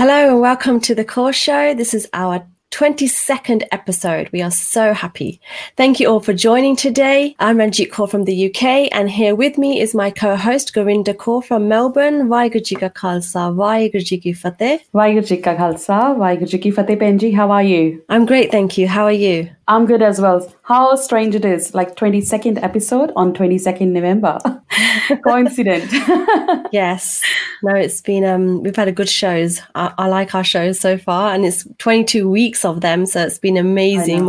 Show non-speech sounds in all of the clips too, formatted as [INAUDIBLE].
Hello and welcome to the Kaur Show. This is our 22nd episode. We are so happy. Thank you all for joining today. I'm Ranjit Kaur from the UK, and here with me is my co-host Gorinda Kaur from Melbourne. Waheguru ji ka khalsa, Waheguru ji ki fateh. Ji ka khalsa, ji ki fateh. Benji, how are you? I'm great, thank you. How are you? I'm good as well. How strange it is, like 22nd episode on 22nd November. [LAUGHS] Coincident. [LAUGHS] yes. No, it's been um we've had a good shows. I, I, like our shows so far and it's 22 weeks of them, so it's been amazing,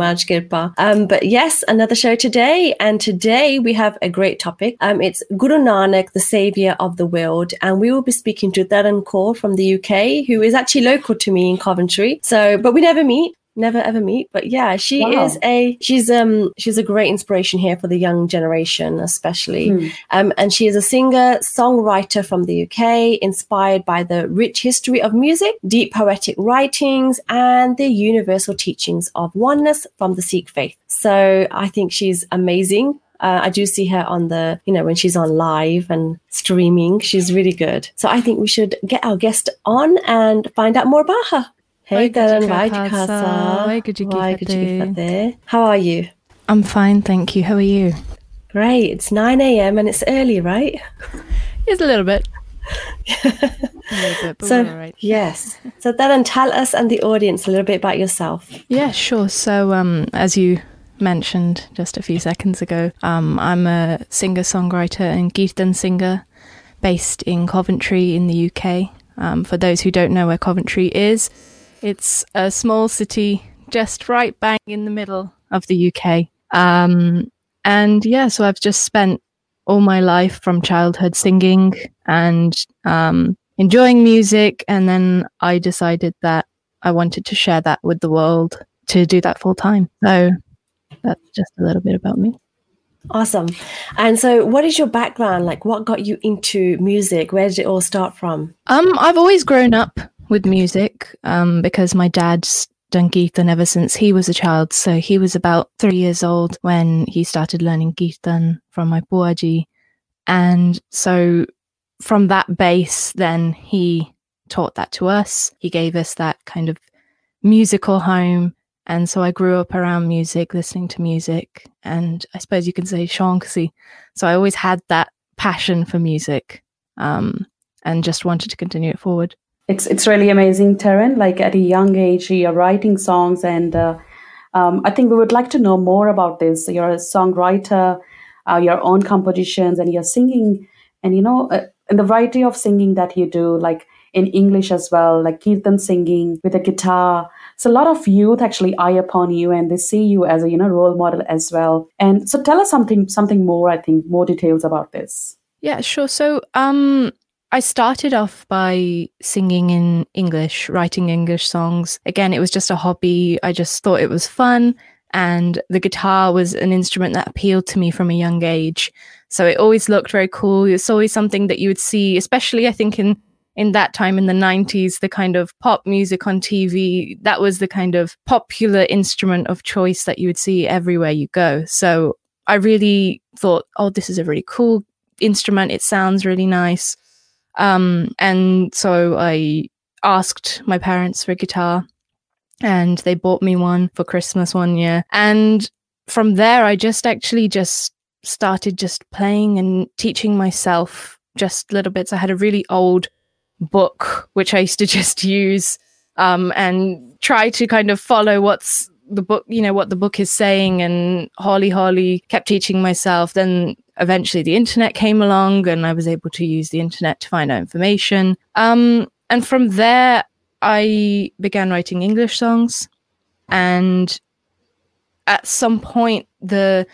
Um but yes, another show today and today we have a great topic. Um it's Guru Nanak, the savior of the world, and we will be speaking to Taran Kaur from the UK who is actually local to me in Coventry. So, but we never meet never ever meet but yeah she wow. is a she's um she's a great inspiration here for the young generation especially hmm. um and she is a singer songwriter from the uk inspired by the rich history of music deep poetic writings and the universal teachings of oneness from the sikh faith so i think she's amazing uh, I do see her on the, you know, when she's on live and streaming. She's really good. So I think we should get our guest on and find out more about her. Hey Taran, How are you? I'm fine, thank you. How are you? Great. It's 9 a.m. and it's early, right? It's a little bit. [LAUGHS] a little bit so, right. yes. [LAUGHS] So Taran, tell us and the audience a little bit about yourself. Yeah, sure. So, um, as you mentioned just a few seconds ago, um, I'm a singer-songwriter and Kirtan singer based in Coventry in the UK. Um, for those who don't know where Coventry is, it's a small city just right bang in the middle of the UK. Um, and yeah, so I've just spent all my life from childhood singing and um, enjoying music. And then I decided that I wanted to share that with the world to do that full time. So that's just a little bit about me. Awesome. And so what is your background? Like what got you into music? Where did it all start from? Um I've always grown up with music um, because my dad's done Kirtan ever since he was a child. So he was about three years old when he started learning Kirtan from my Buaji. And so from that base, then he taught that to us. He gave us that kind of musical home. And so I grew up around music, listening to music, and I suppose you can say Shankasi. So I always had that passion for music um, and just wanted to continue it forward it's it's really amazing, Taran. Like at a young age, you're writing songs, and uh, um, I think we would like to know more about this. You're a songwriter, uh, your own compositions, and you're singing, and you know, uh, and the variety of singing that you do, like in English as well, like kirtan singing with a guitar. So a lot of youth actually eye upon you, and they see you as a you know role model as well. And so, tell us something something more. I think more details about this. Yeah, sure. So, um, I started off by singing in English, writing English songs. Again, it was just a hobby. I just thought it was fun. And the guitar was an instrument that appealed to me from a young age. So it always looked very cool. It's always something that you would see, especially I think in in that time in the 90s, the kind of pop music on TV, that was the kind of popular instrument of choice that you would see everywhere you go. So I really thought, oh, this is a really cool instrument. It sounds really nice. Um, and so I asked my parents for a guitar and they bought me one for Christmas one year. And from there, I just actually just started just playing and teaching myself just little bits. I had a really old book, which I used to [LAUGHS] just use um, and try to kind of follow what's the book, you know, what the book is saying. And Holly Holly kept teaching myself. Then eventually the internet came along and I was able to use the internet to find out information. Um, and from there, I began writing English songs. And at some point, the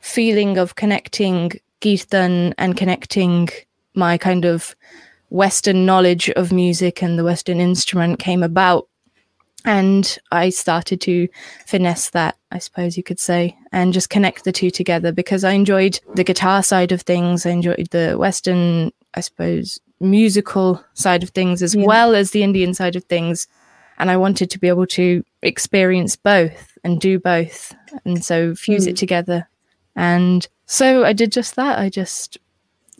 feeling of connecting Kirtan and connecting my kind of Western knowledge of music and the Western instrument came about and I started to finesse that, I suppose you could say, and just connect the two together because I enjoyed the guitar side of things. I enjoyed the Western, I suppose, musical side of things as yeah. well as the Indian side of things. And I wanted to be able to experience both and do both. And so fuse mm. it together. And so I did just that. I just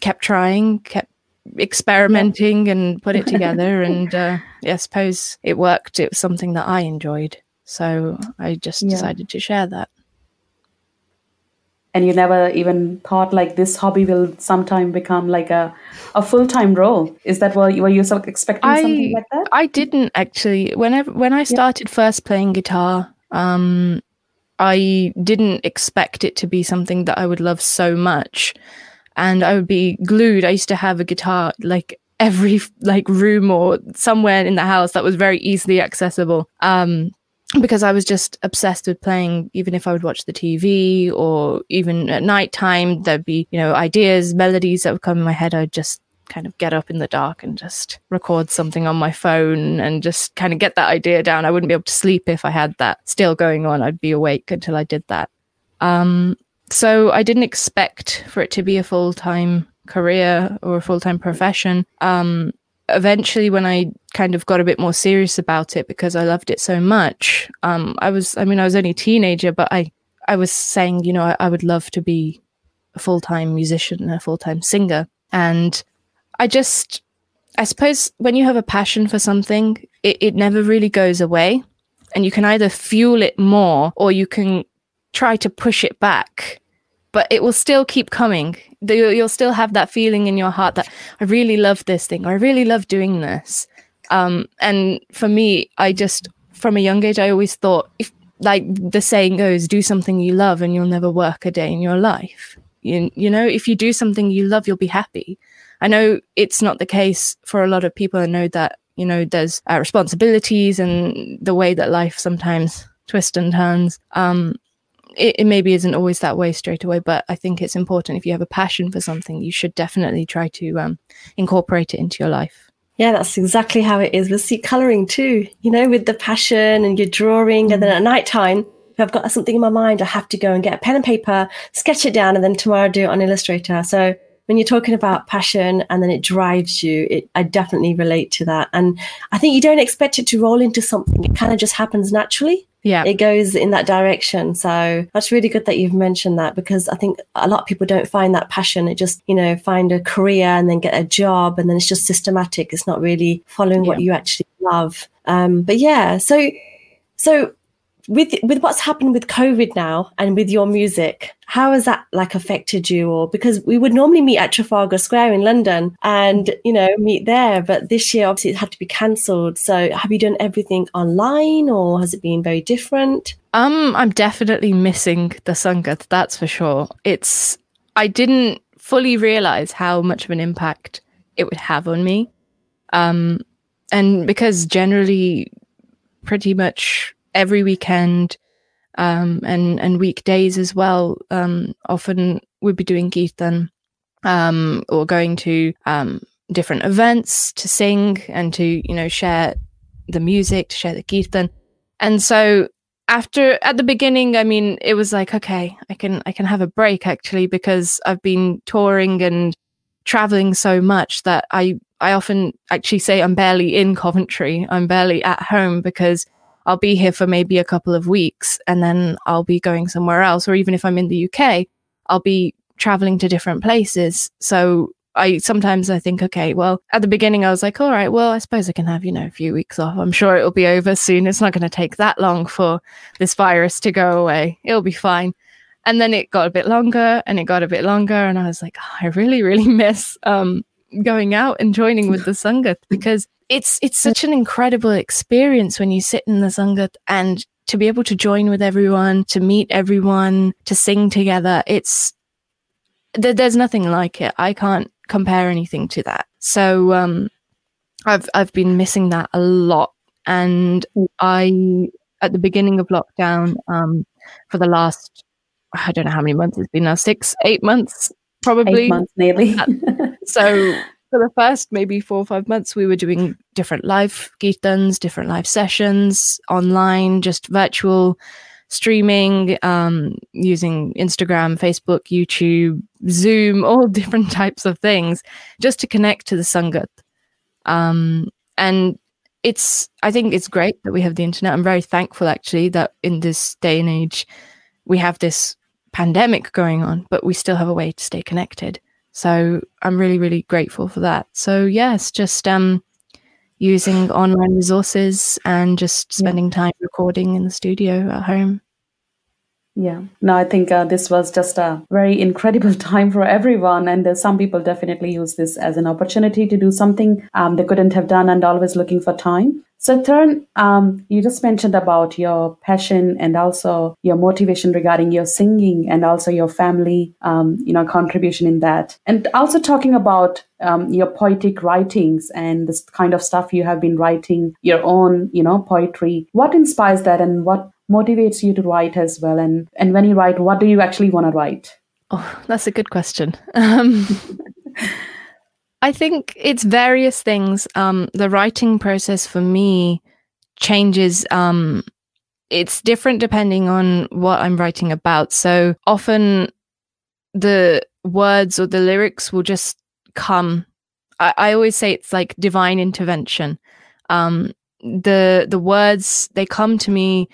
kept trying, kept experimenting and put it [LAUGHS] together. and uh, yeah, I suppose it worked. It was something that I enjoyed. So I just yeah. decided to share that. And you never even thought like this hobby will sometime become like a, a full time role. Is that what you were you sort of expecting I, something like that? I didn't actually. Whenever when I started yeah. first playing guitar, um, I didn't expect it to be something that I would love so much. And I would be glued. I used to have a guitar like every like room or somewhere in the house that was very easily accessible. Um, because I was just obsessed with playing, even if I would watch the TV or even at night time, there'd be, you know, ideas, melodies that would come in my head. I'd just kind of get up in the dark and just record something on my phone and just kind of get that idea down. I wouldn't be able to sleep if I had that still going on. I'd be awake until I did that. Um, so I didn't expect for it to be a full time career or a full time profession. Um, eventually, when I kind of got a bit more serious about it because I loved it so much, um, I was, I mean, I was only a teenager, but I, I was saying, you know, I, I would love to be a full time musician, a full time singer. And I just, I suppose when you have a passion for something, it, it never really goes away. And you can either fuel it more or you can try to push it back, but it will still keep coming. You'll still have that feeling in your heart that I really love this thing or I really love doing this. Um, and for me, I just, from a young age, I always thought, if like the saying goes, do something you love and you'll never work a day in your life. You, you know, if you do something you love, you'll be happy. I know it's not the case for a lot of people. I know that, you know, there's uh, responsibilities and the way that life sometimes twists and turns. Um, it, it, maybe isn't always that way straight away, but I think it's important if you have a passion for something, you should definitely try to um, incorporate it into your life. Yeah, that's exactly how it is with seat colouring too. You know, with the passion and you're drawing, mm. and then at night time, if I've got something in my mind, I have to go and get a pen and paper, sketch it down, and then tomorrow do it on Illustrator. So when you're talking about passion and then it drives you, it, I definitely relate to that. And I think you don't expect it to roll into something. It kind of just happens naturally. Yeah. It goes in that direction. So that's really good that you've mentioned that because I think a lot of people don't find that passion. It just, you know, find a career and then get a job and then it's just systematic. It's not really following yeah. what you actually love. Um, but yeah, so so with with what's happened with COVID now and with your music, how has that like affected you? Or because we would normally meet at Trafalgar Square in London and you know meet there, but this year obviously it had to be cancelled. So have you done everything online, or has it been very different? Um, I'm definitely missing the Sangat. That's for sure. It's I didn't fully realize how much of an impact it would have on me. Um, and because generally, pretty much every weekend um, and and weekdays as well. Um, often we'd be doing kirtan um, or going to um, different events to sing and to you know share the music, to share the kirtan. And so after at the beginning, I mean, it was like okay, I can I can have a break actually because I've been touring and traveling so much that I I often actually say I'm barely in Coventry. I'm barely at home because I'll be here for maybe a couple of weeks and then I'll be going somewhere else. Or even if I'm in the UK, I'll be traveling to different places. So I sometimes I think, okay, well, at the beginning I was like, all right, well, I suppose I can have, you know, a few weeks off. I'm sure it'll be over soon. It's not going to take that long for this virus to go away. It'll be fine. And then it got a bit longer and it got a bit longer. And I was like, oh, I really, really [LAUGHS] miss um, going out and joining with the Sangat because it's it's such an incredible experience when you sit in the sangat and to be able to join with everyone, to meet everyone, to sing together. It's th- there's nothing like it. I can't compare anything to that. So um, I've I've been missing that a lot, and I at the beginning of lockdown um, for the last I don't know how many months it's been now six eight months probably eight months nearly. So for the first maybe four or five months, we were doing different live kirtans, different live sessions online, just virtual streaming, um, using Instagram, Facebook, YouTube, Zoom, [LAUGHS] all different types of things, just to connect to the Sangat. Um, and it's, I think it's great that we have the internet. I'm very thankful actually that in this day and age, we have this pandemic going on, but we still have a way to stay connected. So I'm really, really grateful for that. So yes, just um, using [SIGHS] online resources and just spending time recording in the studio at home. Yeah, no, I think uh, this was just a very incredible [LAUGHS] time for everyone. And uh, some people definitely use this as an opportunity to do something um, they couldn't have done and always looking for time. So, Taran, um, you just mentioned about your passion and also your motivation regarding your singing and also your family, um, you know, contribution in that. And also talking about um, your poetic writings and this kind of stuff you have been writing, your own, you know, poetry. What inspires that and what motivates you to write as well? And, and when you write, what do you actually want to write? Oh, that's a good question. [LAUGHS] [LAUGHS] I think it's various things. Um, the writing process for me changes. Um, it's different depending on what I'm writing about. So often the words or the lyrics will just come. I, I always say it's like divine intervention. Um, the the words they come to me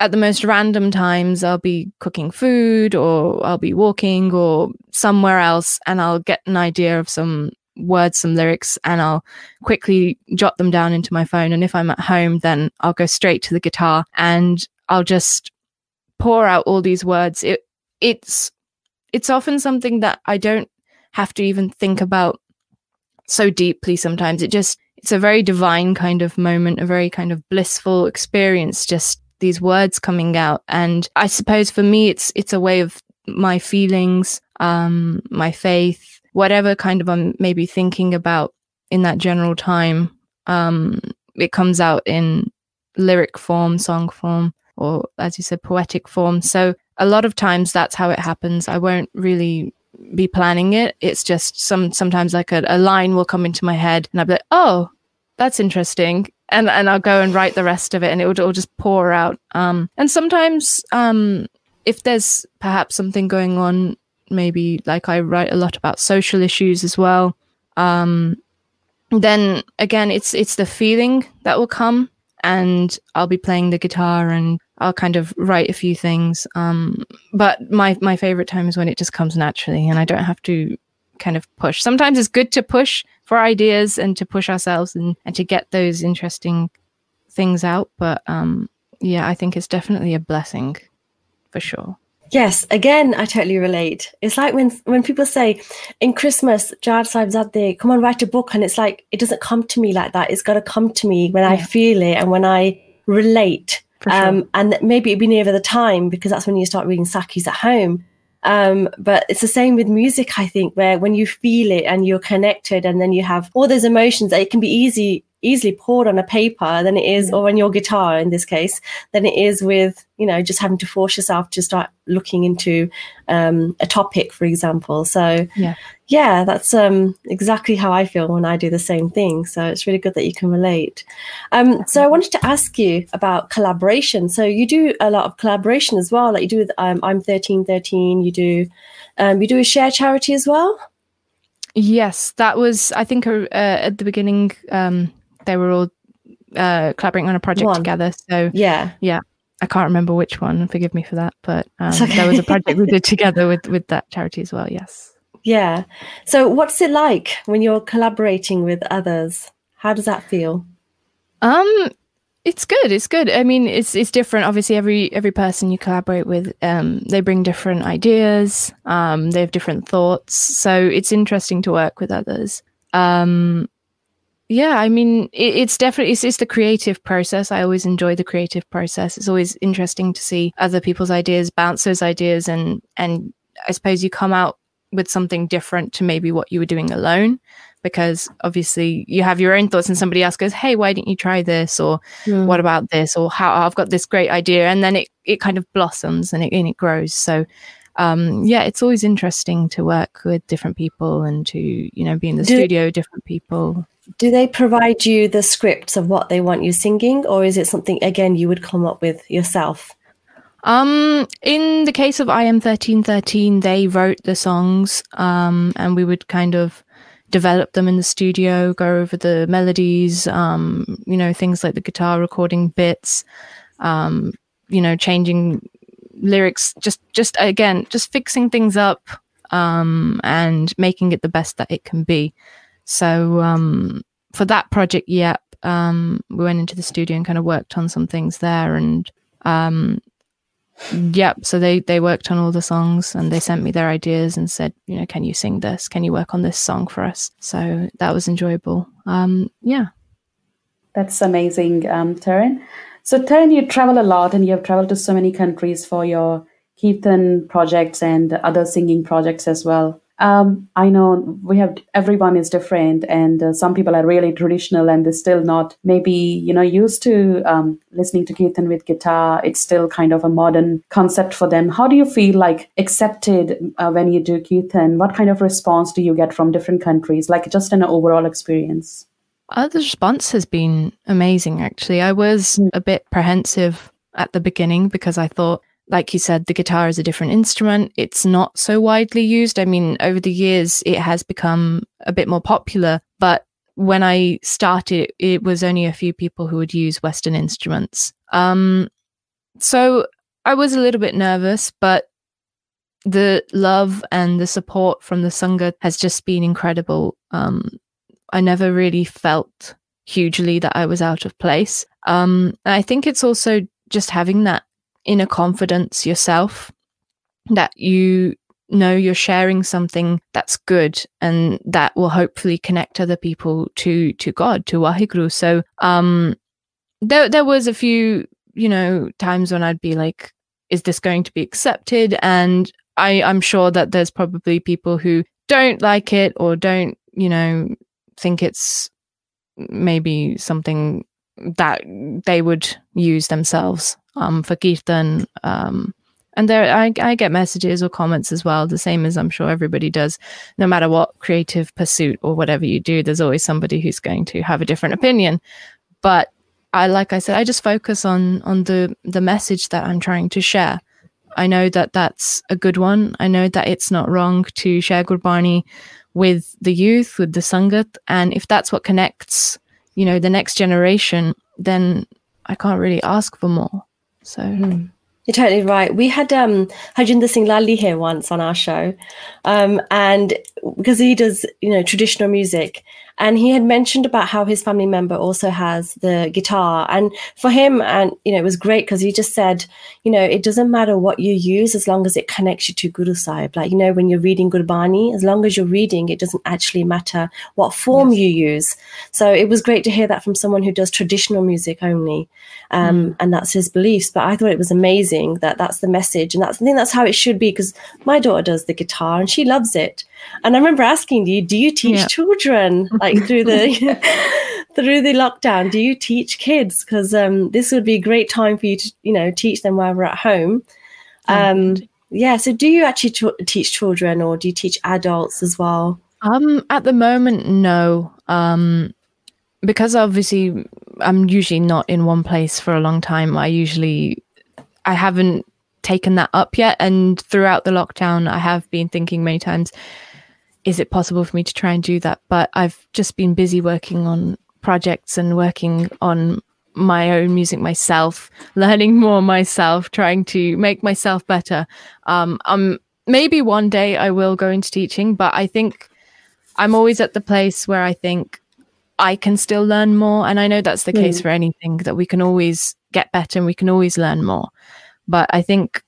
at the most random times i'll be cooking food or i'll be walking or somewhere else and i'll get an idea of some words, some lyrics, and I'll quickly jot them down into my phone. And if I'm at home, then I'll go straight to the guitar and I'll just pour out all these words. It it's it's often something that I don't have to even think about so deeply sometimes. It just it's a very divine kind of moment, a very kind of blissful experience, just these words coming out. And I suppose for me it's it's a way of my feelings, um, my faith, whatever kind of I'm maybe thinking about in that general time, um, it comes out in lyric form, song form, or as you said, poetic form. So a lot of times that's how it happens. I won't really be planning it. It's just some sometimes like a, a line will come into my head and I'll be like, oh, that's interesting. And and I'll go and write the rest of it and it it will just pour out. Um, and sometimes um, if there's perhaps something going on maybe like I write a lot about social issues as well. Um, then again, it's it's the feeling that will come, and I'll be playing the guitar and I'll kind of write a few things. Um, but my my favorite time is when it just comes naturally, and I don't have to kind of push. Sometimes it's good to push for ideas and to push ourselves and and to get those interesting things out. But um, yeah, I think it's definitely a blessing for sure. Yes, again, I totally relate. It's like when when people say in Christmas, Jad Sahibzade, come on, write a book, and it's like it doesn't come to me like that. It's got to come to me when yeah. I feel it and when I relate. Sure. Um, and maybe it'd be near the time because that's when you start reading Sakhis at home. Um, but it's the same with music, I think, where when you feel it and you're connected, and then you have all those emotions, it can be easy easily poured on a paper than it is, or on your guitar in this case, than it is with, you know, just having to force yourself to start looking into um, a topic, for example. So, yeah, yeah, that's um, exactly how I feel when I do the same thing. So it's really good that you can relate. Um, so I wanted to ask you about collaboration. So you do a lot of collaboration as well, like you do with um, I'm thirteen thirteen. You do um, you do a share charity as well. Yes, that was I think uh, at the beginning. Um, they were all uh, collaborating on a project one. together. So yeah, yeah. I can't remember which one. Forgive me for that, but um, okay. there was a project we did [LAUGHS] together with with that charity as well. Yes. Yeah. So, what's it like when you're collaborating with others? How does that feel? Um, it's good. It's good. I mean, it's it's different. Obviously, every every person you collaborate with, um, they bring different ideas. Um, they have different thoughts. So it's interesting to work with others. Um, yeah i mean it, it's definitely it's, it's the creative process. I always enjoy the creative process. It's always interesting to see other people's ideas bounce those ideas and and i suppose you come out with something different to maybe what you were doing alone because obviously you have your own thoughts and somebody else goes hey why didn't you try this? or mm. what about this? or how i've got this great idea. And then it, it kind of blossoms and it, and it grows. So um, yeah, it's always interesting to work with different people and to you know be in the Do, studio, different people do they provide you the scripts of what they want you singing or is it something again you would come up with yourself um in the case of i am 1313 they wrote the songs um and we would kind of develop them in the studio go over the melodies um you know things like the guitar recording bits um you know changing lyrics just just again just fixing things up um, and making it the best that it can be. So um, for that project, yep, um, we went into the studio and kind of worked on some things there, and um, Yep. So they they worked on all the songs and they sent me their ideas and said, you know, can you sing this? Can you work on this song for us? So that was enjoyable. Um, yeah. That's amazing, um, Taran. So Taran, you travel a lot and you have traveled to so many countries for your Kirtan projects and other singing projects as well. Um, I know we have everyone is different, and uh, some people are really traditional and they're still not maybe you know used to um, listening to kirtan with guitar. It's still kind of a modern concept for them. How do you feel like accepted uh, when you do kirtan? What kind of response do you get from different countries? Like just an overall experience. Uh, the response has been amazing. Actually, I was mm. a bit apprehensive at the beginning because I thought like you said, the guitar is a different instrument. It's not so widely used. I mean, over the years, it has become a bit more popular, but when I started, it was only a few people who would use Western instruments. Um, so I was a little bit nervous, but the love and the support from the Sangha has just been incredible. Um, I never really felt hugely that I was out of place. Um, I think it's also just having that inner confidence yourself that you know you're sharing something that's good and that will hopefully connect other people to to God to Waheguru so um there there was a few you know times when I'd be like is this going to be accepted? And I I'm sure that there's probably people who don't like it or don't you know think it's maybe something that they would use themselves um, for Kirtan. Um, and there, I, I get messages or comments as well, the same as I'm sure everybody does. No matter what creative pursuit or whatever you do, there's always somebody who's going to have a different opinion. But I, like I said, I just focus on on the the message that I'm trying to share. I know that that's a good one. I know that it's not wrong to share Gurbani with the youth, with the Sangat, and if that's what connects, you know, the next generation, then I can't really ask for more. So mm. you're totally right. We had um Harjinder Singh Lally here once on our show, um, and because he does you know traditional music, and he had mentioned about how his family member also has the guitar. And for him and you know it was great because he just said you know it doesn't matter what you use as long as it connects you to guru sahib. Like you know when you're reading gurbani as long as you're reading it doesn't actually matter what form yes. you use. So it was great to hear that from someone who does traditional music only um, mm. and that's his beliefs. But i thought it was amazing that that's the message and that's i think that's how it should be because my daughter does the guitar and she loves it and I remember asking you, do you teach yeah. children like through the [LAUGHS] [LAUGHS] through the lockdown? Do you teach kids? Because um, this would be a great time for you to you know teach them while we're at home. Um, yeah. So do you actually t- teach children or do you teach adults as well? Um, at the moment, no. Um, because obviously I'm usually not in one place for a long time. I usually I haven't taken that up yet, and throughout the lockdown, I have been thinking many times is it possible for me to try and do that? But I've just been busy working on projects and working on my own music myself, [LAUGHS] learning more myself, trying to make myself better. Um, um, maybe one day I will go into teaching, but I think I'm always at the place where I think I can still learn more. And I know that's the mm. case for anything that we can always get better and we can always learn more. But I think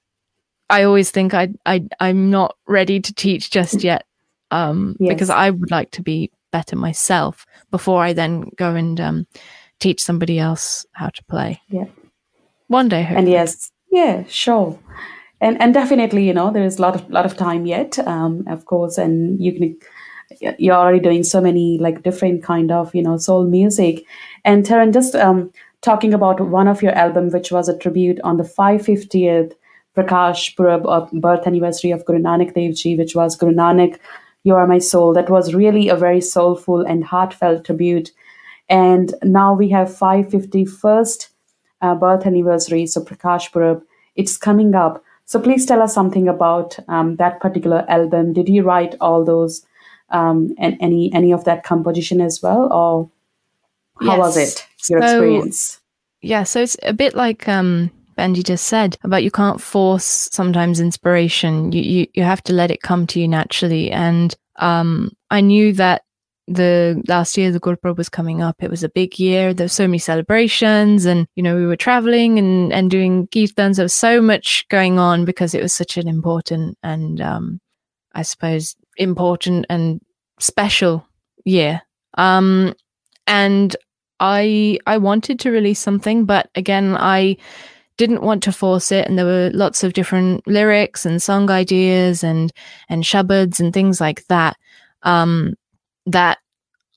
I always think I, I I'm not ready to teach just yet um, yes. because I would like to be better myself before I then go and um, teach somebody else how to play. Yeah. One day. Hopefully. And yes, yeah, sure. And and definitely, you know, there is a lot of lot of time yet, um, of course, and you can you're already doing so many like different kind of you know soul music. And Taran, just um, talking about one of your album, which was a tribute on the 550th Prakash Purab birth anniversary of Guru Nanak Dev Ji, which was Guru Nanak you Are My Soul. That was really a very soulful and heartfelt tribute. And now we have 551st uh, birth anniversary, so Prakash Purab. It's coming up. So please tell us something about um, that particular album. Did you write all those um, and any any of that composition as well, or how yes. was it? Your so, experience? Yeah, so it's a bit like um, Benji just said about you can't force sometimes inspiration. You you you have to let it come to you naturally. And um, I knew that the last year the Gurpurab was coming up. It was a big year. There were so many celebrations, and you know we were traveling and and doing kirtans. There was so much going on because it was such an important and um, I suppose important and special year. Um, and I I wanted to release something, but again I didn't want to force it and there were lots of different lyrics and song ideas and and shabads and things like that um, that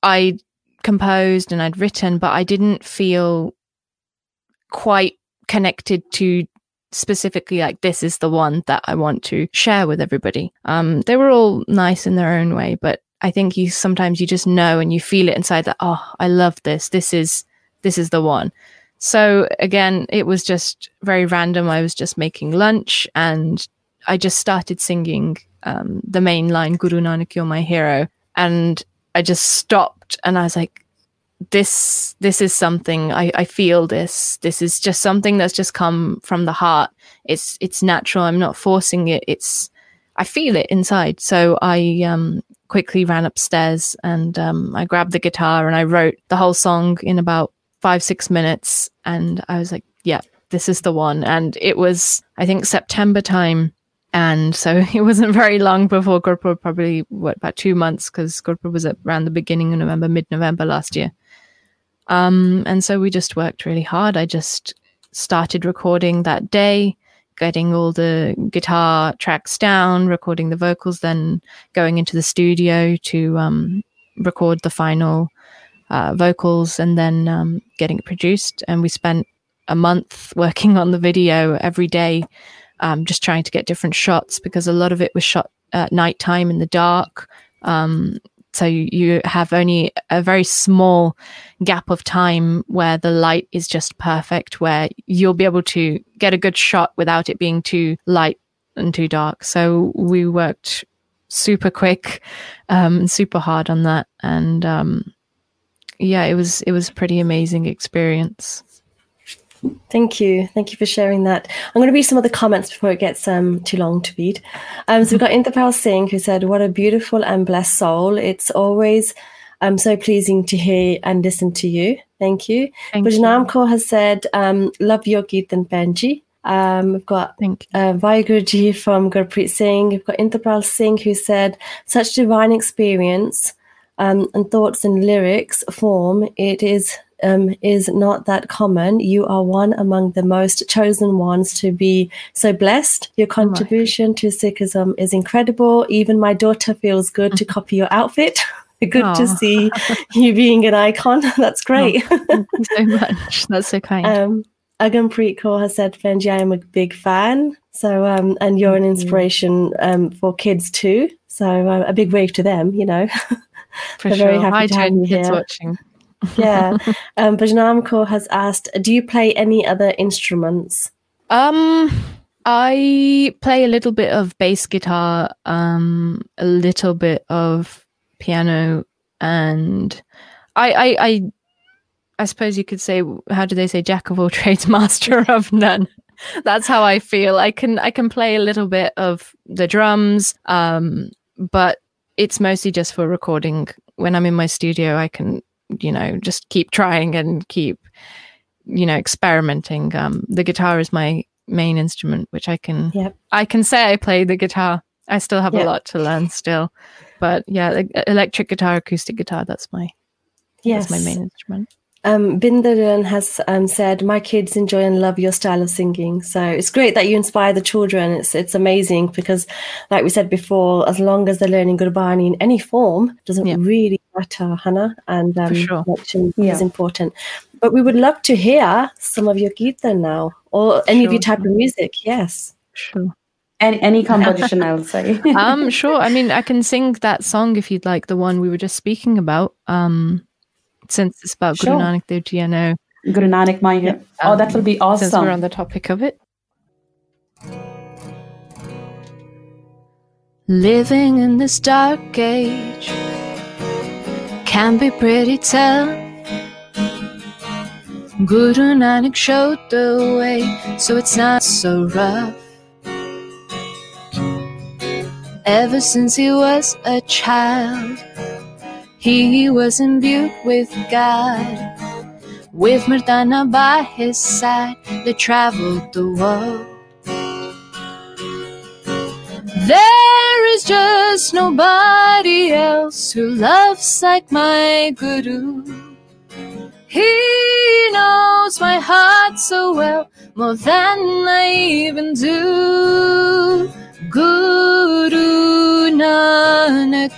I composed and I'd written, but I didn't feel quite connected to specifically like this is the one that I want to share with everybody. Um, they were all nice in their own way, but I think you sometimes you just know and you feel it inside that oh, I love this. This is this is the one. So again, it was just very random. I was just making lunch and I just started singing um, the main line Guru Nanak you're my hero and I just stopped and I was like, this this is something I, I feel this. This is just something that's just come from the heart. It's it's natural. I'm not forcing it. It's I feel it inside. So I um, quickly ran upstairs and um, I grabbed the guitar and I wrote the whole song in about five, six minutes. And I was like, yeah, this is the one. And it was, I think, September time and so [LAUGHS] it wasn't very long before Gurpurab, probably what about two months, because Gurpurab was around the beginning of November, mid November last year. Um, and so we just worked really hard. I just started recording that day, getting all the guitar tracks down, recording the vocals, then going into the studio to um, record the final uh, vocals, and then um, getting it produced. And we spent a month [LAUGHS] working on the video every day um, just trying to get different shots because a lot of it was shot at nighttime in the dark. Um, so you, have only a very small gap of time where the light is just perfect, where you'll be able to get a good shot without it being too light and too dark. So we worked super quick, um, super hard on that, and um, yeah, it was it was a pretty amazing experience. Thank you. Thank you for sharing that. I'm going to read some of the comments before it gets um, too long to read. Um, so we've got Inderpal Singh who said, What a beautiful and blessed soul. It's always um, so pleasing to hear and listen to you. Thank you. Thank Bujnam has said, um, Love your Kirtan Benji. Um, we've got Thank uh, Waheguruji from Gurpreet Singh. We've got Inderpal Singh who said, Such divine experience um, and thoughts in lyrics form. It is um, is not that common. You are one among the most chosen ones to be so blessed. Your contribution oh to Sikhism is incredible. Even my daughter feels good to [LAUGHS] copy your outfit. [LAUGHS] good to see you being an icon. [LAUGHS] That's great. Oh, thank you so much. That's so kind. Um, Agam Kaur has said, Benji, I am a big fan. So, um, and you're an inspiration um, for kids too. So, uh, a big wave to them, you know. For sure. Very happy Hi, to have you kids here. watching [LAUGHS] yeah. Um, Bajnam has asked, do you play any other instruments? Um, I play a little bit of bass guitar, um, a little bit of piano, and I, I, I, I suppose you could say, how do they say, jack of all [LAUGHS] trades, master of none. That's how I feel. I can, I can play a little bit of the drums, um, but it's mostly just for recording. When I'm in my studio, I can you know, just keep trying and keep, you know, experimenting. Um, the guitar is my main instrument, which I can, yep. I can say I play the guitar. I still have yep. a lot to learn still, but yeah, electric guitar, acoustic guitar. That's my, yes. that's my main instrument. Um, Bindaran has um, said, "My kids enjoy and love your style of singing. So it's great that you inspire the children. It's it's amazing because, like we said before, as long as they're learning Gurbani in any form, doesn't yeah. really matter, Hannah. And um, sure. yeah. is important. But we would love to hear some of your kirtan now, or any sure. of your type of music. Yes, sure. Any, any composition, I'll say. [LAUGHS] um, sure. I mean, I can sing that song if you'd like, the one we were just speaking about. Um, since it's about sure. Guru Nanak Dev Ji, I know. Guru Nanak Mahir. Yeah. oh, that um, will be awesome. Since we're on the topic of it. Living in this dark age can be pretty tough. Guru Nanak showed the way, so it's not so rough. Ever since he was a child, he was imbued with God. With Mardana by his side, they traveled the world. There is just nobody else who loves like my Guru. He knows my heart so well, more than I even do. Guru Nanak,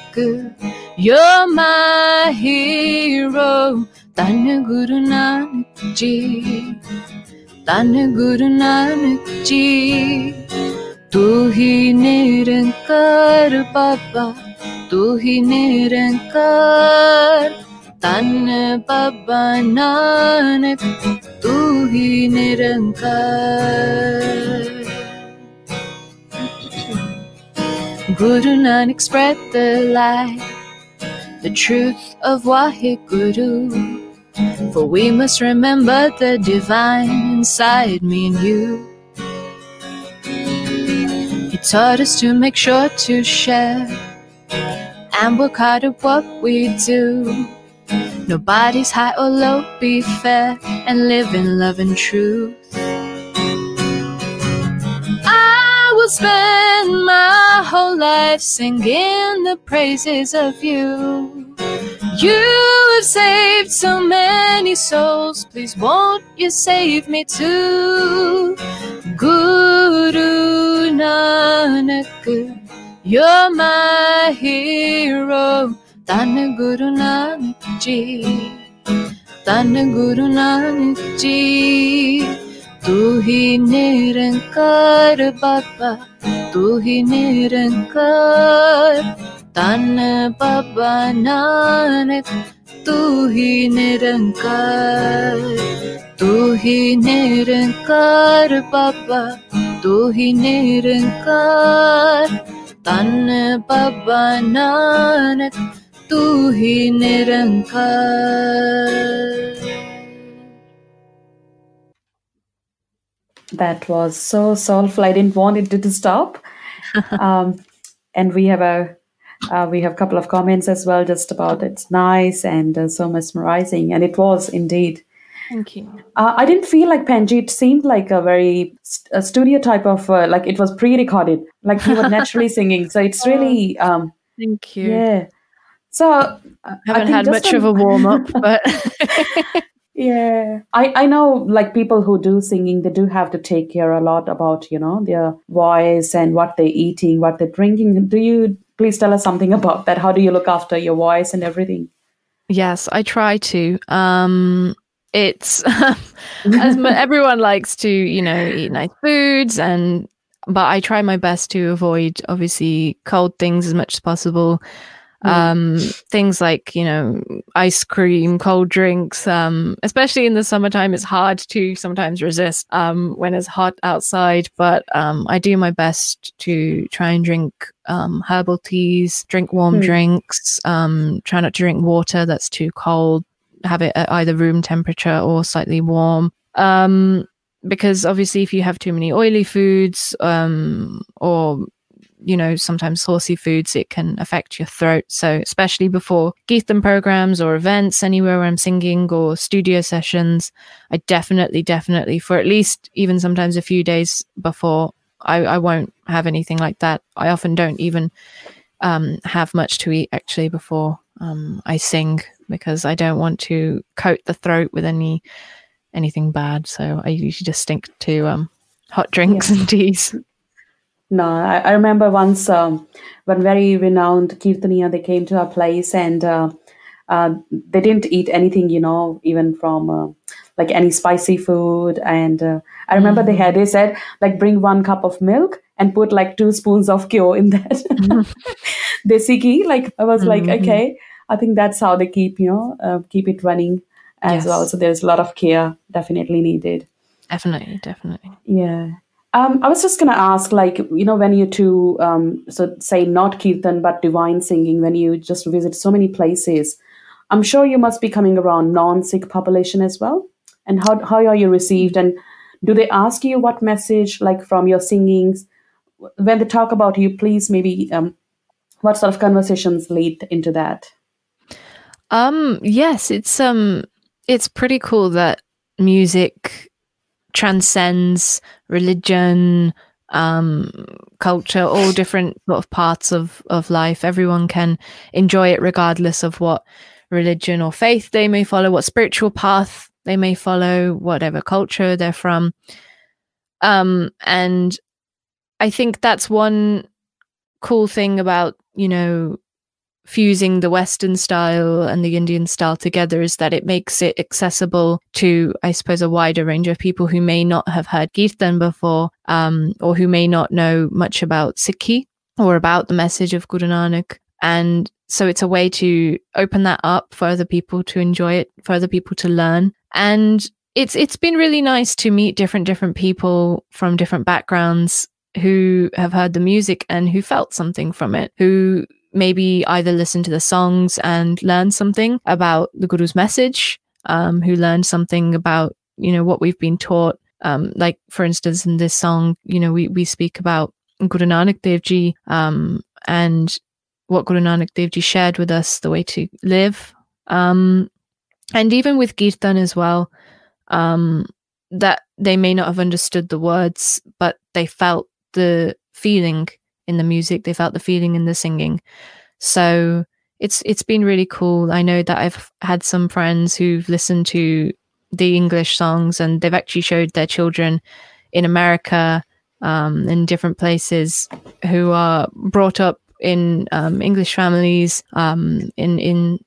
you're my hero. Tanya Guru Nanak Ji. Tanya Guru Nanak Ji. Tu hi nirankar, Baba. Tu nirankar. Tanya Baba Nanak. Tu nirankar. Guru Nanak spread the light the truth of Waheguru. For we must remember the divine inside me and you. He taught us to make sure to share and work hard at what we do. Nobody's high or low, be fair and live in love and truth. Spend my whole life singing the praises of you. You have saved so many souls, please won't you save me too? Guru Nanak, you're my hero. Dhan Guru Nanak Ji, Dhan Guru Nanak Ji. ਤੂੰ ਹੀ ਨਿਰੰਕਾਰ ਬਾਬਾ ਤੂੰ ਹੀ ਨਿਰੰਕਾਰ ਤਨ ਬਾਬਾ ਨਾਨਕ ਤੂੰ ਹੀ ਨਿਰੰਕਾਰ ਤੂੰ ਹੀ ਨਿਰੰਕਾਰ ਬਾਬਾ ਤੂੰ ਹੀ ਨਿਰੰਕਾਰ ਤਨ ਬਾਬਾ ਨਾਨਕ ਤੂੰ ਹੀ ਨਿਰੰਕਾਰ That was so soulful. I didn't want it to stop. [LAUGHS] um, and we have a uh, we have a couple of comments as well, just about it's nice and uh, so mesmerizing, and it was indeed. Thank you. Uh, I didn't feel like Penji. It seemed like a very st- a studio type of uh, like it was pre-recorded, like you were naturally [LAUGHS] singing. So it's really um, Thank you. yeah. So uh, I I haven't think had much of a warm up, but [LAUGHS] Yeah, I I know like people who do singing, they do have to take care a lot about you know their voice and what they're eating, what they're drinking. Do you please tell us something about that? How do you look after your voice and everything? yes, I try to. Um, it's [LAUGHS] as mu- everyone likes to, you know, eat nice foods, and but I try my best to avoid obviously cold things as much as possible. Um, things like you know ice cream, cold drinks. Um, especially in the summertime, it's hard to sometimes resist um, when it's hot outside. But um, I do my best to try and drink um, herbal teas, drink warm Hmm. drinks. Um, try not to drink water that's too cold. Have it at either room temperature or slightly warm. Um, because obviously, if you have too many oily foods um, or you know sometimes saucy foods it can affect your throat. So especially before Geetham programs or events anywhere where i'm singing or studio sessions i definitely definitely for at least even sometimes a few days before i, I won't have anything like that. I often don't even um, have much to eat actually before um, i sing because i don't want to coat the throat with any anything bad. So i usually just stick to um, hot drinks and teas No, I, I remember once um, when very renowned Kirtaniya they came to our place and uh, uh, they didn't eat anything, you know, even from uh, like any spicy food. And uh, I remember they had they said like bring one cup of milk and put like two spoons of kyo in that [LAUGHS] [LAUGHS] desi ghee. Like I was like, Mhm. okay, I think that's how they keep you know uh, keep it running as Yes. well. So there's a lot of care definitely needed. definitely definitely Yeah. Um, I was just gonna ask, like, you know, when you two, um, so say not kirtan but divine singing, when you just visit so many places, I'm sure you must be coming around non-Sikh population as well. and how how are you received? And do they ask you what message, like from your singings, when they talk about you? Please, maybe um, what sort of conversations lead into that? Um, yes, it's um, it's pretty cool that music transcends religion, um, culture, all different sort of parts of of life. Everyone can enjoy it regardless of what religion or faith they may follow, what spiritual path they may follow, whatever culture they're from. Um, and I think that's one cool thing about you know fusing the Western style and the Indian style together is that it makes it accessible to, I suppose, a wider range of people who may not have heard Kirtan before, um, or who may not know much about Sikhi or about the message of Guru Nanak. And so it's a way to open that up for other people to enjoy it, for other people to learn. And it's it's been really nice to meet different different people from different backgrounds who have heard the music and who felt something from it, who maybe either listen to the songs and learn something about the Guru's message, um, who learned something about, you know, what we've been taught. Um, like, for instance, in this song, you know, we, we speak about Guru Nanak Dev Ji um, and what Guru Nanak Dev Ji shared with us, the way to live. Um, and even with Kirtan as well, um, that they may not have understood the words, but they felt the feeling in the music. They felt the feeling in the singing. So it's it's been really cool. I know that I've had some friends who've listened to the English songs and they've actually showed their children in America, um, in different places, who are brought up in um, English families, um, in in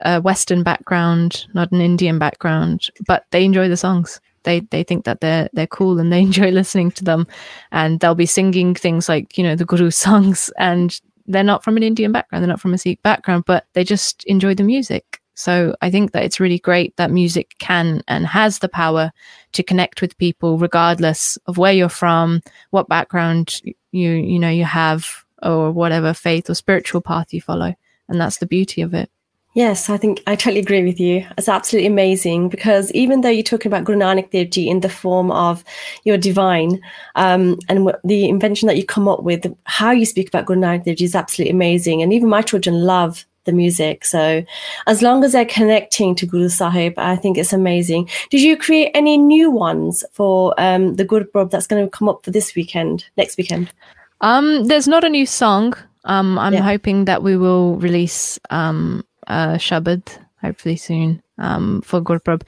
a Western background, not an Indian background, but they enjoy the songs they they think that they're they're cool and they [LAUGHS] enjoy listening to them. And they'll be singing things like you know the guru [LAUGHS] songs. And they're not from an indian background. They're not from a sikh background but they just enjoy the music. So i think that it's really great that music can and has the power to connect with people regardless of where you're from what background you you know you have or whatever faith or spiritual path you follow. And that's the beauty of it Yes, I think I totally agree with you. It's absolutely amazing because even though you're talking about Guru Nanak Dev Ji in the form of your divine um, and the invention that you come up with, how you speak about Guru Nanak Dev Ji is absolutely amazing. And even my children love the music. So as long as they're connecting to Guru Sahib, I think it's amazing. Did you create any new ones for um, the Gurpurab that's going to come up for this weekend, next weekend? Um, there's not a new song. Um, I'm yeah. hoping that we will release um, uh, Shabad hopefully soon um, for Gurpurab.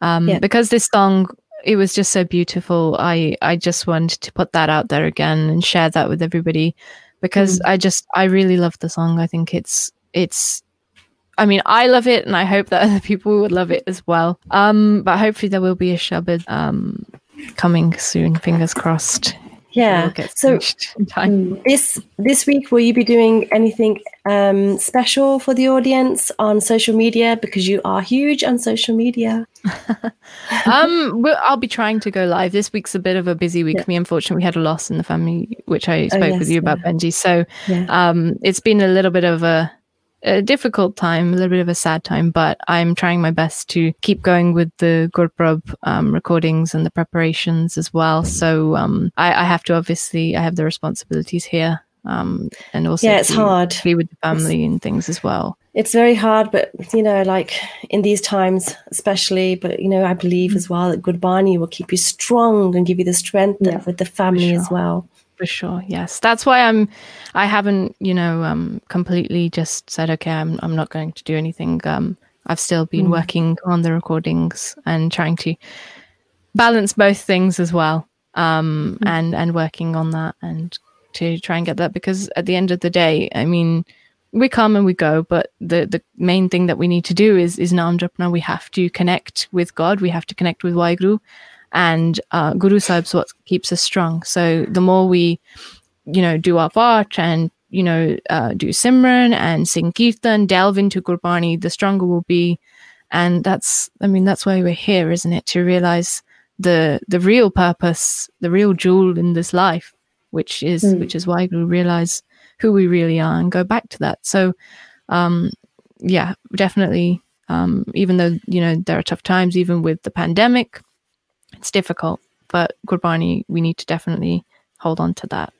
Um, yeah. Because this song, it was just so beautiful. I, I just wanted to put that out there again and share that with everybody because mm. I just, I really love the song. I think it's, it's, I mean, I love it and I hope that [LAUGHS] other people would love it as well. Um, but hopefully there will be a Shabad um, coming soon, fingers crossed yeah. So mm, this this week will you be doing anything um, special for the audience on social media? Because you are huge on social media. [LAUGHS] Um i'll be trying to go live. This week's a bit of a busy week yeah. for me. Unfortunately we had a loss in the family which i spoke oh, yes, with you about benji. So yeah. um it's been a little bit of a a difficult time, a little bit of a sad time, but I'm trying my best to keep going with the Gurpurab um, recordings and the preparations as well. So um, I, I, have to obviously, I have the responsibilities here. Um, and also, yeah, it's hard. Be with the family it's, and things as well. It's very hard, but you know, like in these times, especially. But you know, I believe as well that Gurbani will keep you strong and give you the strength yeah, with the family sure. as well for sure yes. That's why i'm i haven't you know um completely just said okay i'm, I'm not going to do anything. Um i've still been mm. working on the recordings and trying to balance both things as well um mm. and and working on that and to try and get that because at the end of the day i mean we come and we go but the the main thing that we need to do is is naam japna we have to connect with god. We have to connect with waheguru and uh, Guru Sahib's what keeps us strong. So the more we, you know, do our part and you know uh, do Simran and sing Kirtan, delve into Gurbani, the stronger we'll be. And that's, I mean, that's why we're here, isn't it? To realize the the real purpose, the real jewel in this life, which is mm. which is why we realize who we really are and go back to that. So, um, yeah, definitely Um, even though you know there are tough times, even with the pandemic, it's difficult. But Gurbani, we need to definitely hold on to that.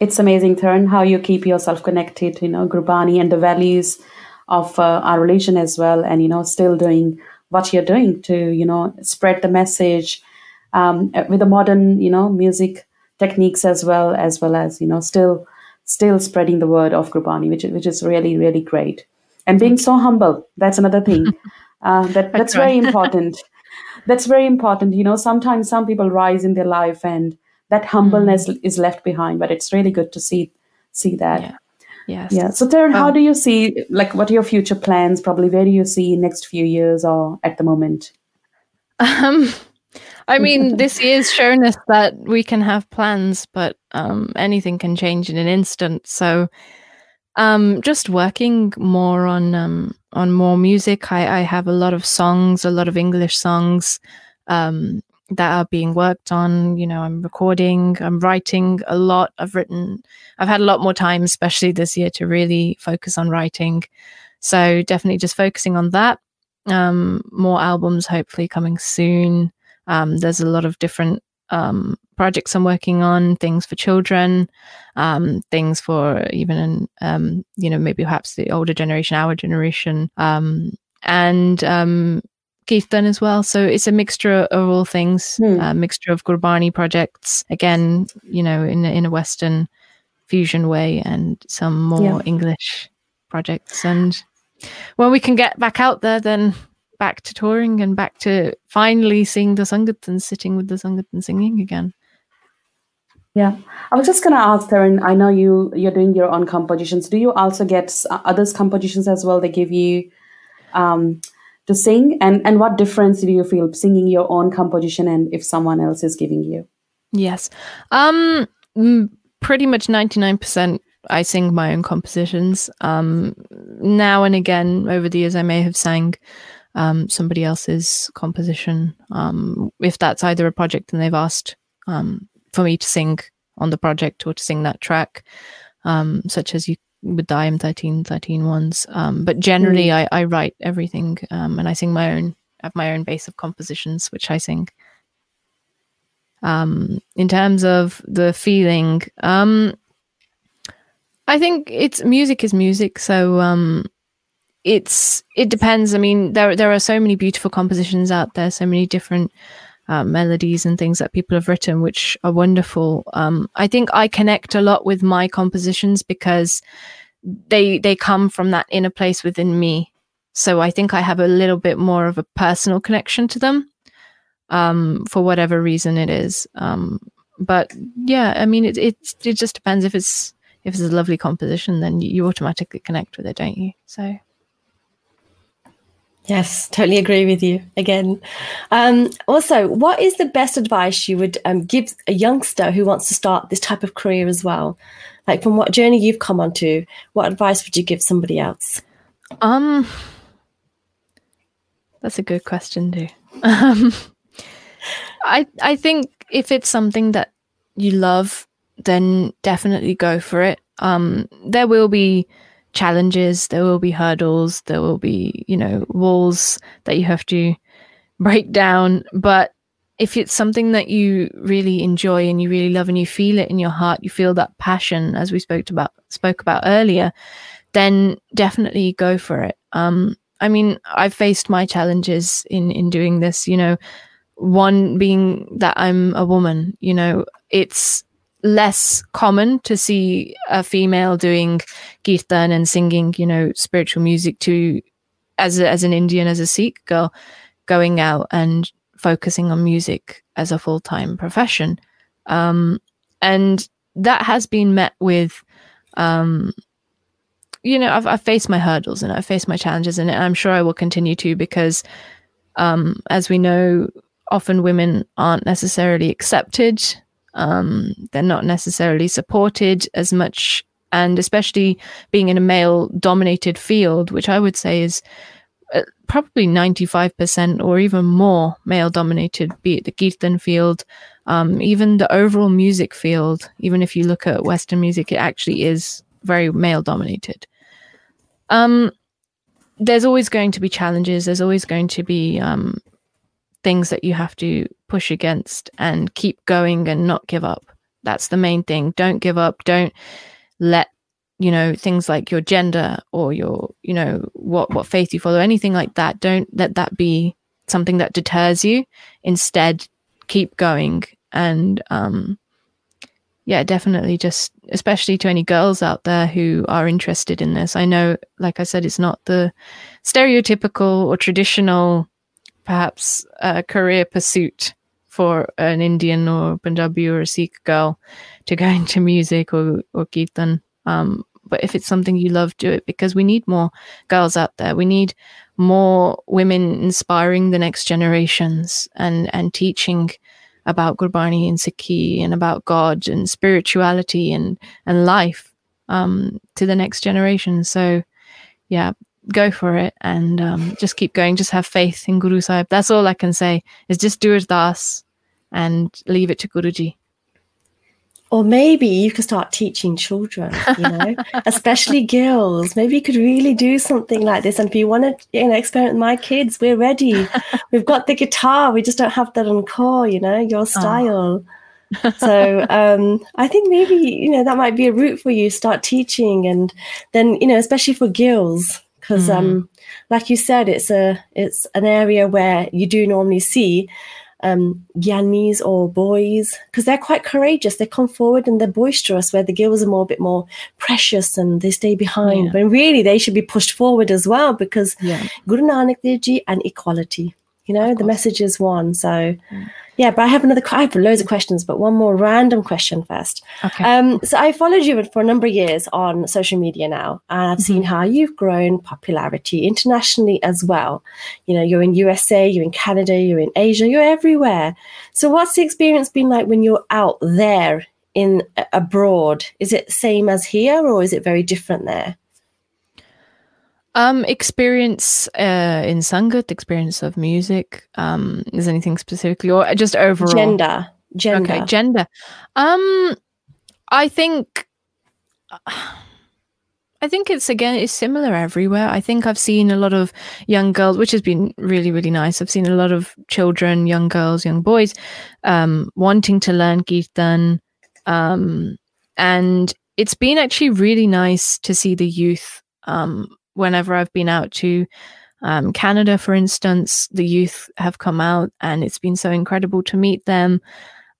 It's amazing, Taran, how you keep yourself connected, you know, Gurbani and the values of uh, our religion as well, and you know, still doing what you're doing to you know spread the message um, with the modern you know music techniques as well as well as you know still still spreading the word of Gurbani, which which is really really great, and being so humble. That's another thing. [LAUGHS] Uh, that that's very [LAUGHS] important. That's very important. You know, sometimes some people rise in their life and that humbleness mm. is left behind, but it's really good to see see that. Yeah. Yes. Yeah. So, Taran, um, how do you see, like, what are your future plans? Probably, where do you see next few years or at the moment? Um, I mean, [LAUGHS] this year's shown us that we can have plans, but um, anything can change in an instant. So, um, just working more on um, on more music. I, I have a lot of songs, a lot of English songs. Um, that are being worked on. You know, I'm recording, I'm writing a lot. I've written, I've had a lot more time, especially this year, to really focus on writing. So definitely just focusing on that. Um, more albums hopefully coming soon. Um, there's a lot of different um, projects I'm working on, things for children, um, things for even, um, you know, maybe perhaps the older generation, our generation, um, and um, Kirtan as well. So it's a mixture of all things, hmm. a mixture of Gurbani projects, again, you know, in, in a Western fusion way, and some more yeah. English projects. And when we can get back out there, then back to touring and back to finally seeing the Sangatans, sitting with the Sangatans singing again. Yeah, I was just gonna ask, Taran. I know you you're doing your own compositions. Do you also get others' compositions as well? They give you um, to sing and and what difference do you feel singing your own composition and if someone else is giving you yes um pretty much 99% i sing my own compositions um now and again over the years i may have sang um somebody else's composition um if that's either a project and they've asked um for me to sing on the project or to sing that track um such as you with the IM 13, 13 ones. Um, but generally, mm. I, I write everything um, and I sing my own, I have my own base of compositions, which I sing. Um, in terms of the feeling, um, I think it's music is music. So um, it's it depends. I mean, there there are so many beautiful compositions out there, so many different uh, melodies and things that people have written, which are wonderful. Um, I think I connect a lot with my compositions because they they come from that inner place within me. So I think I have a little bit more of a personal connection to them, um, for whatever reason it is. Um, but yeah, I mean, it it it just depends if it's if it's a lovely composition, then you, you automatically connect with it, don't you? So. Yes, totally agree with you again. Um, also, what is the best advice you would um, give a youngster who wants to start this type of career as well? Like from what journey you've come onto, what advice would you give somebody else? Um, that's a good question too. [LAUGHS] Um, I I think if it's something that you love, then definitely go for it. Um, there will be challenges, there will be hurdles, there will be, you know, walls that you have to break down. But if it's something that you really enjoy and you really love and you feel it in your heart, you feel that passion as we spoke about spoke about earlier, then definitely go for it. Um, I mean, I've faced my challenges in in doing this, you know, one being that I'm a woman, you know, it's less common to see a female doing kirtan and singing, you know, spiritual music to as a, as an Indian, as a Sikh girl, going out and focusing on music as a full time profession, um, and that has been met with, um, you know, I've, I've faced my hurdles and I've faced my challenges, and I'm sure I will continue to because, um, as we know, often women aren't necessarily accepted um, they're not necessarily supported as much, and especially being in a male dominated field, which I would say is uh, probably 95% or even more male dominated, be it the Kirtan field, um, even the overall music field. Even if you look at Western music, it actually is very male dominated. Um, there's always going to be challenges. There's always going to be um, things that you have to push against and keep going and not give up. That's the main thing. Don't give up. Don't let you know things like your gender or your you know what what faith you follow anything like that don't let that be something that deters you instead keep going and um yeah definitely just especially to any girls out there who are interested in this i know like i said it's not the stereotypical or traditional perhaps a career pursuit for an indian or punjabi or a sikh girl to go [LAUGHS] into music or or kirtan um but if it's something you love, do it because we need more girls out there. We need more women inspiring the next generations and, and teaching about Gurbani and Sikhi and about God and spirituality and, and life um, to the next generation. So, yeah, go for it and um, just keep going. Just have faith in Guru Sahib. That's all I can say is just do ardas and leave it to Guruji or maybe you could start teaching children you know [LAUGHS] especially girls maybe you could really do something like this and if you want to you know experiment with my kids we're ready [LAUGHS] we've got the guitar we just don't have that on core you know your oh. style oh. [LAUGHS] so um, i think maybe you know that might be a route for you start teaching and then you know especially for girls because mm. um, like you said it's a it's an area where you do normally see um, Gyanis or boys because they're quite courageous. They come forward and they're boisterous, where the girls are more a bit more precious and they stay behind. Yeah. But really, they should be pushed forward as well because yeah. Guru Nanak Dev Ji and equality. You know, the message is one. So. Yeah, but I have another, I have loads of questions, but one more random question first. Okay. Um, so I followed you for a number of years on social media now, and I've mm-hmm. seen how you've grown popularity internationally as well. You know, you're in USA, you're in Canada, you're in Asia, you're everywhere. So what's the experience been like when you're out there in abroad? Is it same as here or is it very different there? Um, experience uh, in Sangat, experience of music. Um, is anything specifically, or just overall gender? Gender. Okay, gender. Um, I think. I think it's again it's similar everywhere. I think I've seen a lot of young girls, which has been really really nice. I've seen a lot of children, young girls, young boys, um, wanting to learn kirtan, um, and it's been actually really nice to see the youth um, whenever I've been out to um, Canada, for instance, the youth have come out, and it's been so incredible to meet them.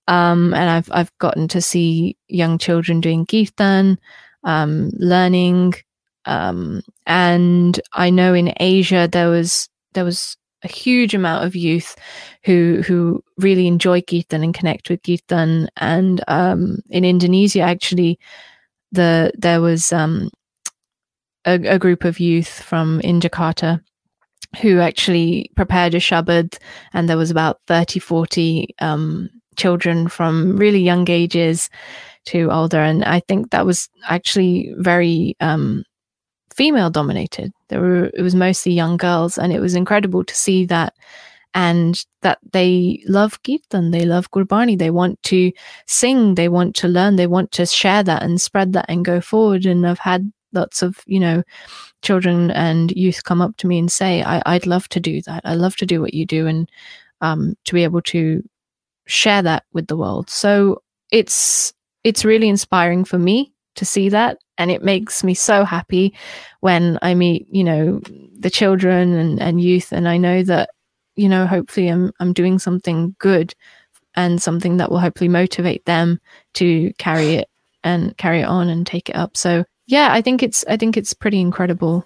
Um, and I've I've gotten to see young children doing kirtan, um, learning, um, and I know in Asia there was there was a huge amount of youth who who really enjoy kirtan and connect with kirtan. And um, in Indonesia, actually, the there was um, a, a group of youth from in Jakarta who actually prepared a shabad and there was about 30 40 um, children from really young ages to older. And i think that was actually very um, female dominated. There were it was mostly young girls and it was incredible to see that and that they love kirtan they love gurbani they want to sing they want to learn they want to share that and spread that and go forward. And i've had lots of you know children and youth come up to me and say I, i'd love to do that. I love to do what you do and um, to be able to share that with the world. So it's it's really inspiring for me to see that and it makes me so happy when i meet you know the children and, and youth and i know that you know hopefully i'm i'm doing something good and something that will hopefully motivate them to carry it and carry it on and take it up. So yeah, I think it's I think it's pretty incredible.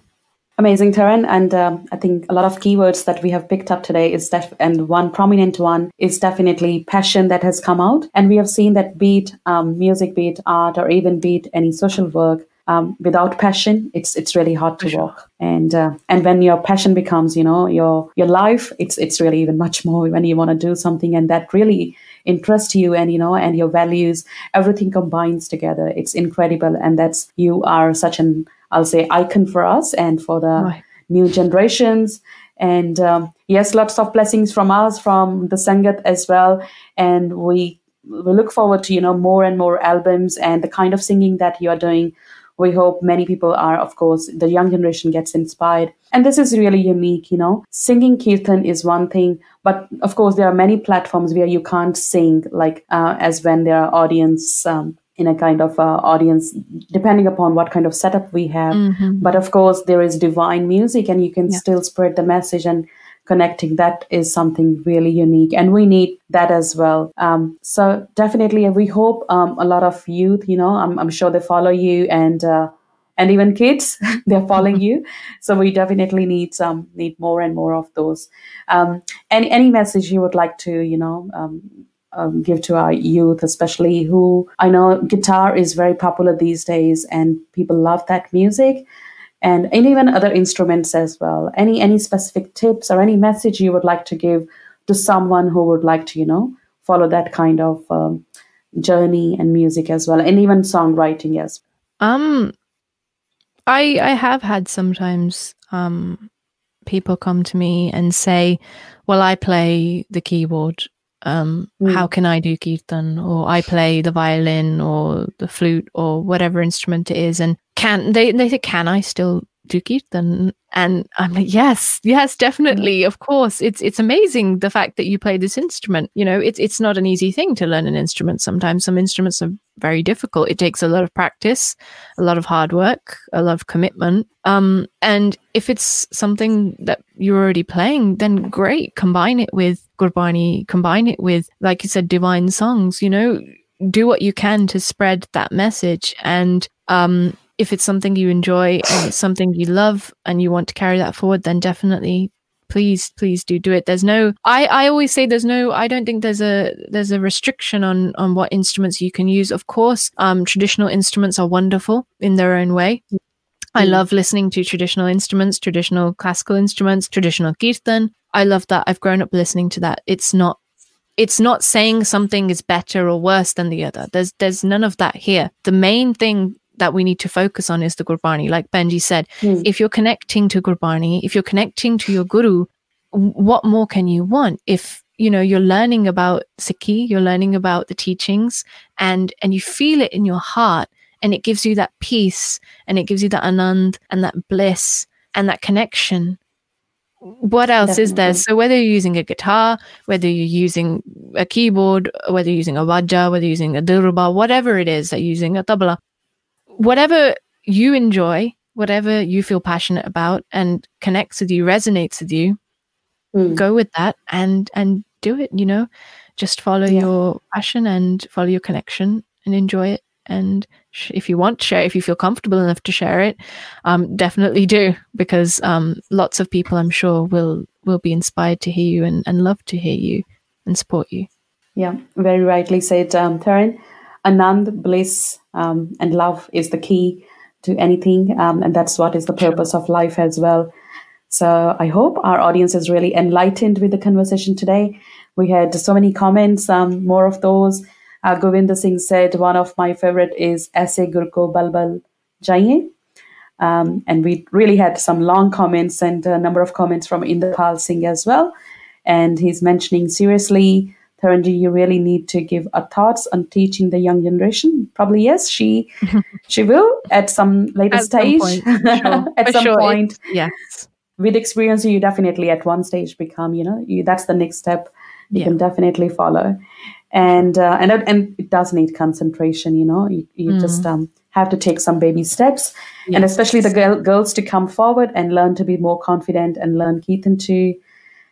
Amazing, Taran. And um, I think a lot of keywords that we have picked up today is def- and one prominent one is definitely passion that has come out. And we have seen that beat um, music, beat art, or even beat any social work, um, without passion, it's it's really hard to sure. walk. And uh, and when your passion becomes, you know, your your life, it's it's really even much more when you want to do something and that really interest you and you know and your values everything combines together. It's incredible. And that's you are such an i'll say icon for us and for the right. new generations. And um, yes lots of blessings from us from the sangat as well. And we we look forward to you know more and more albums and the kind of singing that you are doing we hope many people are of course the young generation gets inspired and this is really unique you know singing kirtan is one thing but of course there are many platforms where you can't sing like uh, as when there are audience um, in a kind of uh, audience depending upon what kind of setup we have Mhm. but of course there is divine music and you can Yeah. still spread the message and connecting that is something really unique and we need that as well. Um, so definitely we hope um, a lot of youth you know i'm, I'm sure they follow you and uh, and even kids [LAUGHS] they're following you. So we definitely need some need more and more of those. Um, any any message you would like to you know um, um, give to our youth, especially who I know guitar is very popular these days, and people love that music, and, and even other instruments as well. Any any specific tips or any message you would like to give to someone who would like to, you know, follow that kind of um, journey and music as well, and even songwriting as well. Um, I I have had sometimes um people come to me and say, "Well, I play the keyboard. Um, Mm. how can I do kirtan? Or I play the violin or the flute or whatever instrument it is." And can they they say, "Can I still do kirtan?" And I'm like, "Yes, yes, definitely, of course. It's it's amazing the fact that you play this instrument. You know, it's it's not an easy thing to learn an instrument. Sometimes some instruments are very difficult. It takes a lot of practice, a lot of hard work, a lot of commitment. Um, and if it's something that you're already playing, then great. Combine it with Gurbani, combine it with, like you said, divine songs, you know, do what you can to spread that message. And um, if it's something you enjoy and it's something you love and you want to carry that forward, then definitely please please do do it. There's no i i always say there's no i don't think there's a there's a restriction on on what instruments you can use. Of course um traditional instruments are wonderful in their own way I Mm. love listening to traditional instruments, traditional classical instruments, traditional kirtan. I love that. I've grown up listening to that. It's not it's not saying something is better or worse than the other. There's there's none of that here. The main thing that we need to focus on is the Gurbani. Like Benji said, Hmm. if you're connecting to Gurbani, if you're connecting to your guru, what more can you want? If you know you're learning about Sikhi, you're learning about the teachings, and and you feel it in your heart, and it gives you that peace, and it gives you that anand and that bliss and that connection. What else is there? So whether you're using a guitar, whether you're using a keyboard, whether you're using a vajja, whether you're using a durba, whatever it is that you're using a tabla, whatever you enjoy, whatever you feel passionate about and connects with you, resonates with you, Hmm. go with that and and do it, you know. Just follow Yeah. your passion and follow your connection and enjoy it and sh- if you want to share if you feel comfortable enough to share it um definitely do because um lots of people i'm sure will will be inspired to hear you and, and love to hear you and support you Yeah, very rightly said, um, Taran. Anand, bliss, um, and love is the key to anything, um, and that's what is the purpose of life as well. So I hope our audience is really enlightened with the conversation today. We had so many comments, um, more of those. Uh, Govinda Singh said, one of my favorite is Aise Gurko Balbal Jaiye. Um, and we really had some long comments and a number of comments from Inderpal Singh as well. And he's mentioning seriously, Taranji, you really need to give a thoughts on teaching the young generation. Probably yes, she [LAUGHS] she will at some later At some stage. point, [LAUGHS] sure. at For some sure, point, it's- yes with experience, you definitely at one stage become. You know, you, that's the next step. You Yeah. can definitely follow, and uh, and it- and it does need concentration. You know, you, you just um, have to take some baby steps, and especially the girl, girls to come forward and learn to be more confident and learn Kirtan to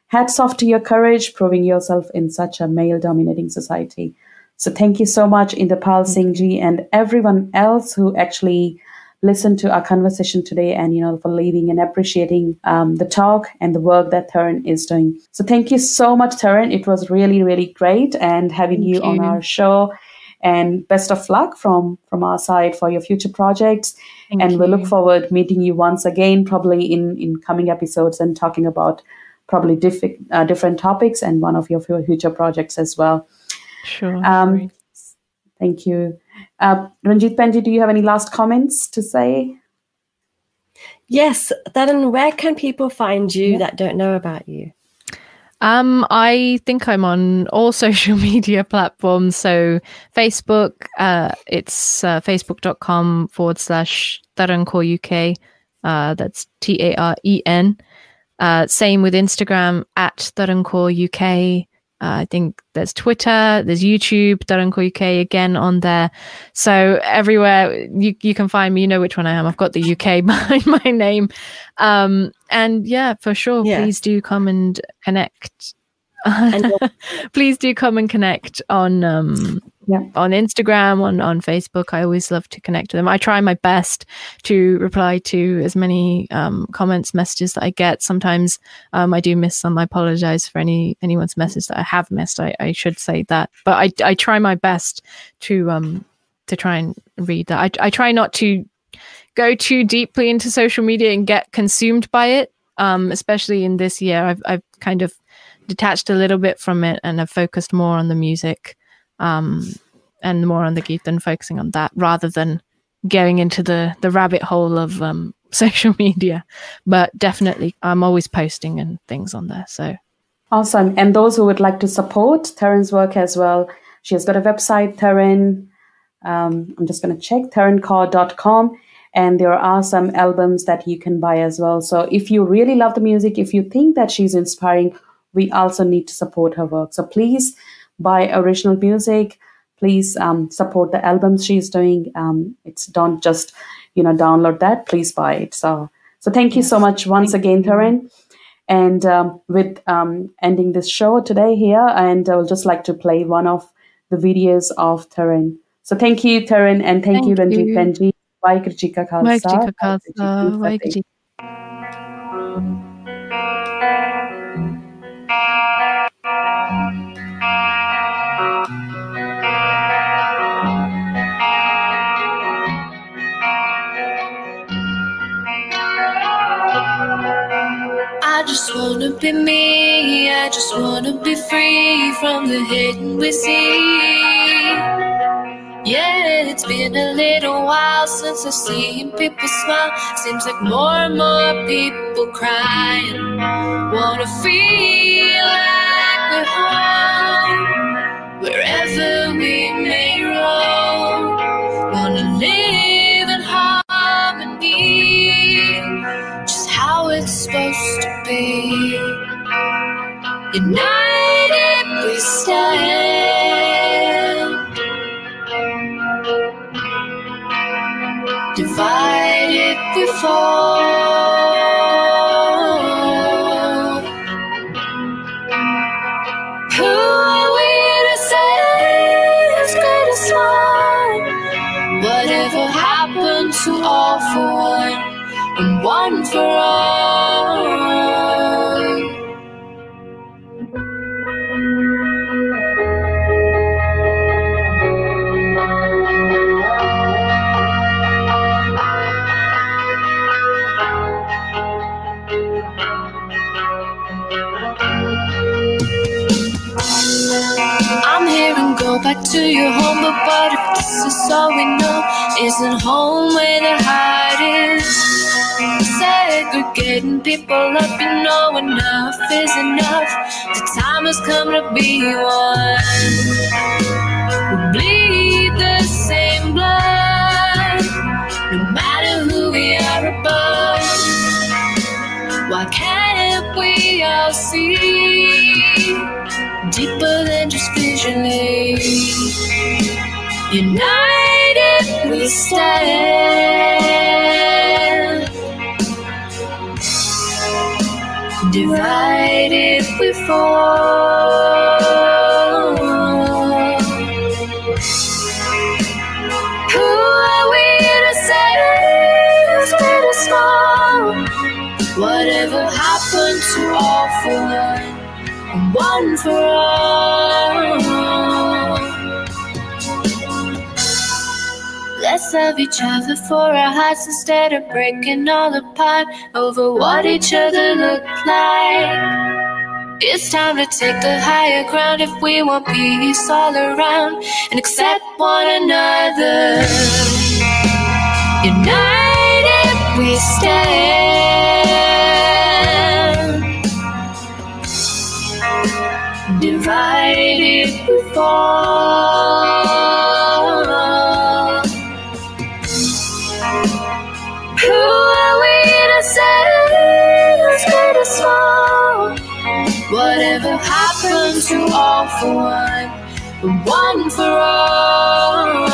hats off to your courage, proving yourself in such a male dominating society. So thank you so much, Inderpal Singh ji, and everyone else who actually listened to our conversation today and you know for leaving and appreciating um, the talk and the work that Taran is doing. So thank you so much, Taran. It was really, really great and having Thank you, on our show. And best of luck from from our side for your future projects. Thank and we look forward meeting you once again, probably in in coming episodes and talking about probably diff- uh, different topics and one of your future projects as well. sure Um. Thank you. Uh, Ranjit Penji, do you have any last comments to say? Yes, then where can people find you Yeah. that don't know about you? Um, I think I'm on all [LAUGHS] social media platforms. So Facebook, uh, it's uh, facebook.com forward slash Taren UK. Uh, that's T A R E N. Uh, same with Instagram at Taranko UK. Uh, I think there's Twitter, there's YouTube, Taran Kaur UK again on there. So everywhere you, you can find me, you know which one I am. I've got the UK [LAUGHS] behind my name. Um, and yeah, for sure, yeah. please do come and connect [LAUGHS] please do come and connect on um, yeah. on Instagram, on on Facebook. I always love to connect with them. I try my best to reply to as many um, comments, messages that I get. Sometimes um, I do miss some. I apologize for any anyone's message that I have missed. I, I should say that, but I I try my best to um to try and read that. I I try not to go too deeply into social media and get consumed by it. Um, especially in this year, I've I've kind of detached a little bit from it and have focused more on the music um, and more on the geet and focusing on that rather than going into the the rabbit hole of um, [LAUGHS] social media. But definitely, I'm always posting and things on there. So awesome! And those who would like to support Taran's work as well, she has got a website, Taran. Um, I'm just going to check tarankaur.com and there are some albums that you can buy as well. So if you really love the music, if you think that she's inspiring, we also need to support her work. So please buy original music. Please um, support the albums she's doing. Um, it's don't just you know download that. Please buy it. So so thank you yes. so much once again, Taran. And um, with um, ending this show today here, and I would just like to play one of the videos of Taran. So thank you, Taran, and thank, thank you, Ranjit Benji. Waheguru Ji Ka Khalsa. Waheguru I be me, I just wanna be free from the hate we see. Yeah, it's been a little while since I've seen people smile. Seems like more and more people crying. Wanna feel like we're home, wherever we may roam. United we stand. Divided we fall. Is all we know? Isn't home where the heart is? Segregating people up, you know enough is enough. The time has come to be one. We bleed the same blood, no matter who we are above. Why can't we all see deeper than just visually? United we stand, divided we fall. Who are we to it's great small? Whatever happened to all for one and one for all? Love each other for our hearts instead of breaking all apart over what each other look like. It's time to take the higher ground if we want peace all around and accept one another. United we stand. divided we fall. All for one, one for all.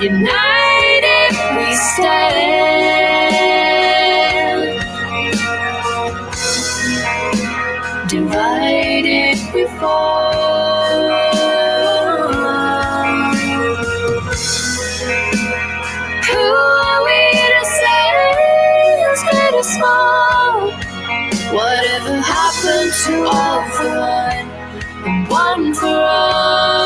United we stand. To all for one, one for all.